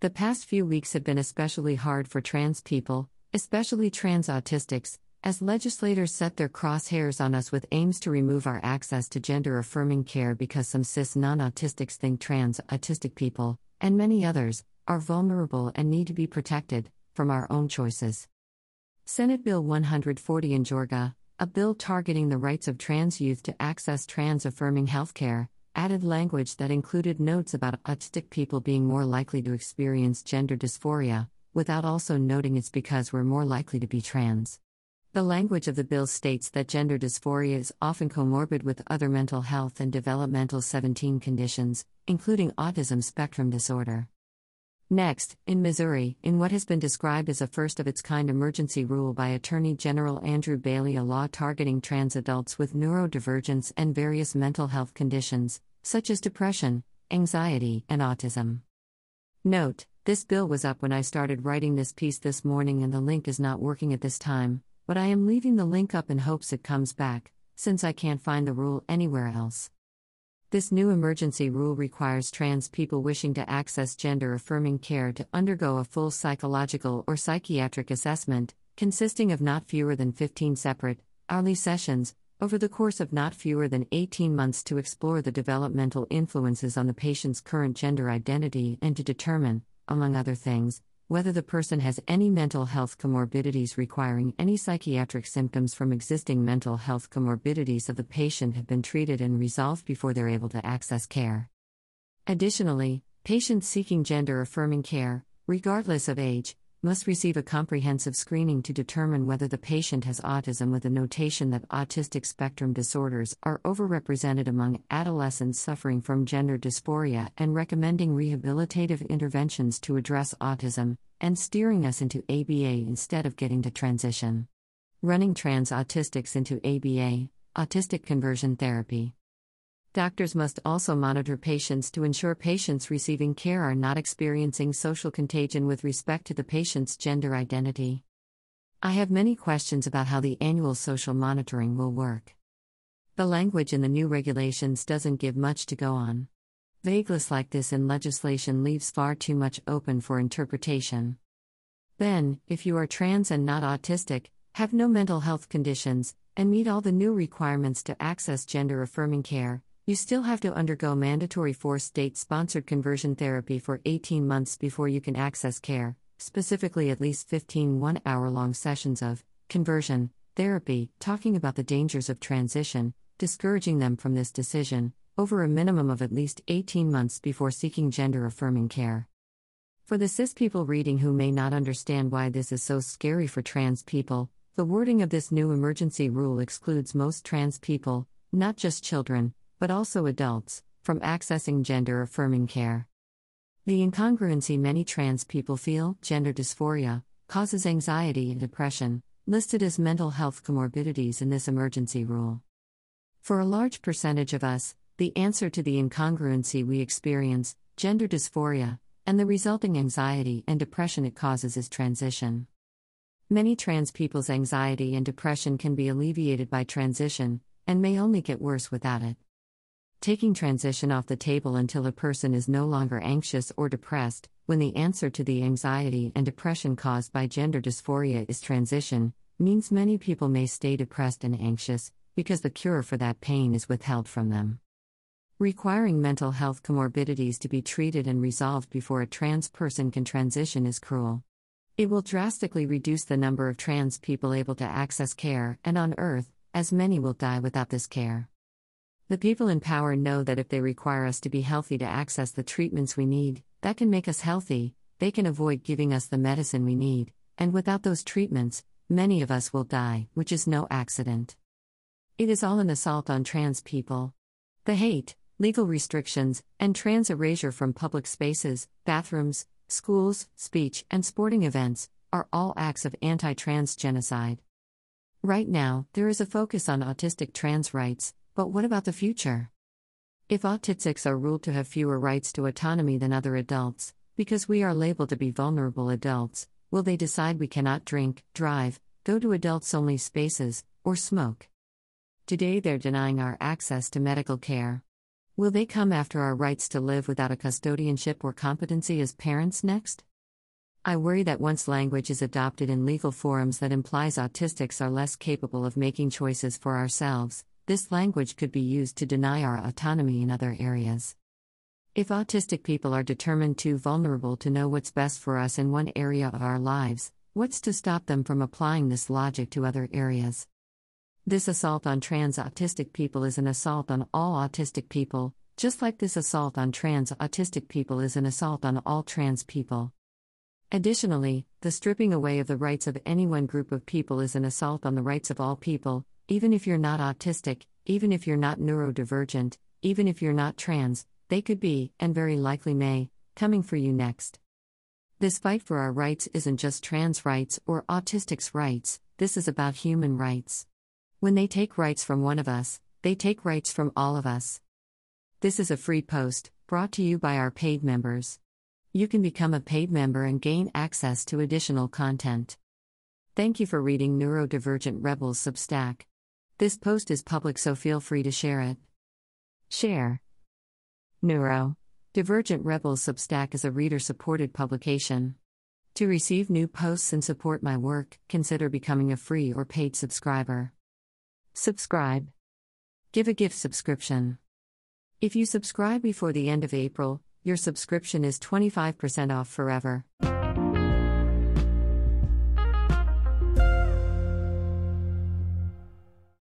The past few weeks have been especially hard for trans people, especially trans autistics, as legislators set their crosshairs on us with aims to remove our access to gender affirming care because some cis non autistics think trans autistic people, and many others, are vulnerable and need to be protected from our own choices. Senate Bill 140 in Georgia, a bill targeting the rights of trans youth to access trans affirming healthcare, added language that included notes about autistic people being more likely to experience gender dysphoria, without also noting it's because we're more likely to be trans. The language of the bill states that gender dysphoria is often comorbid with other mental health and developmental 17 conditions, including autism spectrum disorder. Next, in Missouri, in what has been described as a first of its kind emergency rule by Attorney General Andrew Bailey, a law targeting trans adults with neurodivergence and various mental health conditions, such as depression, anxiety, and autism. Note, this bill was up when I started writing this piece this morning and the link is not working at this time, but I am leaving the link up in hopes it comes back, since I can't find the rule anywhere else. This new emergency rule requires trans people wishing to access gender affirming care to undergo a full psychological or psychiatric assessment, consisting of not fewer than 15 separate, hourly sessions, over the course of not fewer than 18 months to explore the developmental influences on the patient's current gender identity and to determine, among other things, whether the person has any mental health comorbidities requiring any psychiatric symptoms from existing mental health comorbidities of the patient have been treated and resolved before they're able to access care. Additionally, patients seeking gender affirming care, regardless of age, must receive a comprehensive screening to determine whether the patient has autism with a notation that autistic spectrum disorders are overrepresented among adolescents suffering from gender dysphoria and recommending rehabilitative interventions to address autism and steering us into ABA instead of getting to transition. Running trans autistics into ABA, autistic conversion therapy. Doctors must also monitor patients to ensure patients receiving care are not experiencing social contagion with respect to the patient's gender identity. I have many questions about how the annual social monitoring will work. The language in the new regulations doesn't give much to go on. Vagueness like this in legislation leaves far too much open for interpretation. Then, if you are trans and not autistic, have no mental health conditions, and meet all the new requirements to access gender affirming care, you still have to undergo mandatory four state sponsored conversion therapy for 18 months before you can access care, specifically at least 15 one hour long sessions of conversion therapy, talking about the dangers of transition, discouraging them from this decision, over a minimum of at least 18 months before seeking gender affirming care. For the cis people reading who may not understand why this is so scary for trans people, the wording of this new emergency rule excludes most trans people, not just children, but also adults, from accessing gender affirming care. The incongruency many trans people feel, gender dysphoria, causes anxiety and depression, listed as mental health comorbidities in this emergency rule. For a large percentage of us, the answer to the incongruency we experience, gender dysphoria, and the resulting anxiety and depression it causes is transition. Many trans people's anxiety and depression can be alleviated by transition, and may only get worse without it. Taking transition off the table until a person is no longer anxious or depressed, when the answer to the anxiety and depression caused by gender dysphoria is transition, means many people may stay depressed and anxious, because the cure for that pain is withheld from them. Requiring mental health comorbidities to be treated and resolved before a trans person can transition is cruel. It will drastically reduce the number of trans people able to access care, and on Earth, as many will die without this care. The people in power know that if they require us to be healthy to access the treatments we need, that can make us healthy, they can avoid giving us the medicine we need, and without those treatments, many of us will die, which is no accident. It is all an assault on trans people. The hate, legal restrictions, and trans erasure from public spaces, bathrooms, schools, speech, and sporting events are all acts of anti trans genocide. Right now, there is a focus on autistic trans rights, but what about the future? If autistics are ruled to have fewer rights to autonomy than other adults, because we are labeled to be vulnerable adults, will they decide we cannot drink, drive, go to adults only spaces, or smoke? Today they're denying our access to medical care. Will they come after our rights to live without a custodianship or competency as parents next? I worry that once language is adopted in legal forums that implies autistics are less capable of making choices for ourselves, this language could be used to deny our autonomy in other areas. If autistic people are determined too vulnerable to know what's best for us in one area of our lives, what's to stop them from applying this logic to other areas? This assault on trans autistic people is an assault on all autistic people, just like this assault on trans autistic people is an assault on all trans people. Additionally, the stripping away of the rights of any one group of people is an assault on the rights of all people, even if you're not autistic, even if you're not neurodivergent, even if you're not trans, they could be, and very likely may, coming for you next. This fight for our rights isn't just trans rights or autistics' rights, this is about human rights. When they take rights from one of us, they take rights from all of us. This is a free post, brought to you by our paid members. You can become a paid member and gain access to additional content. Thank you for reading Neurodivergent Rebels Substack. This post is public, so feel free to share it. Share. Neuro. Divergent Rebels Substack is a reader supported publication. To receive new posts and support my work, consider becoming a free or paid subscriber. Subscribe. Give a gift subscription. If you subscribe before the end of April, your subscription is 25% off forever.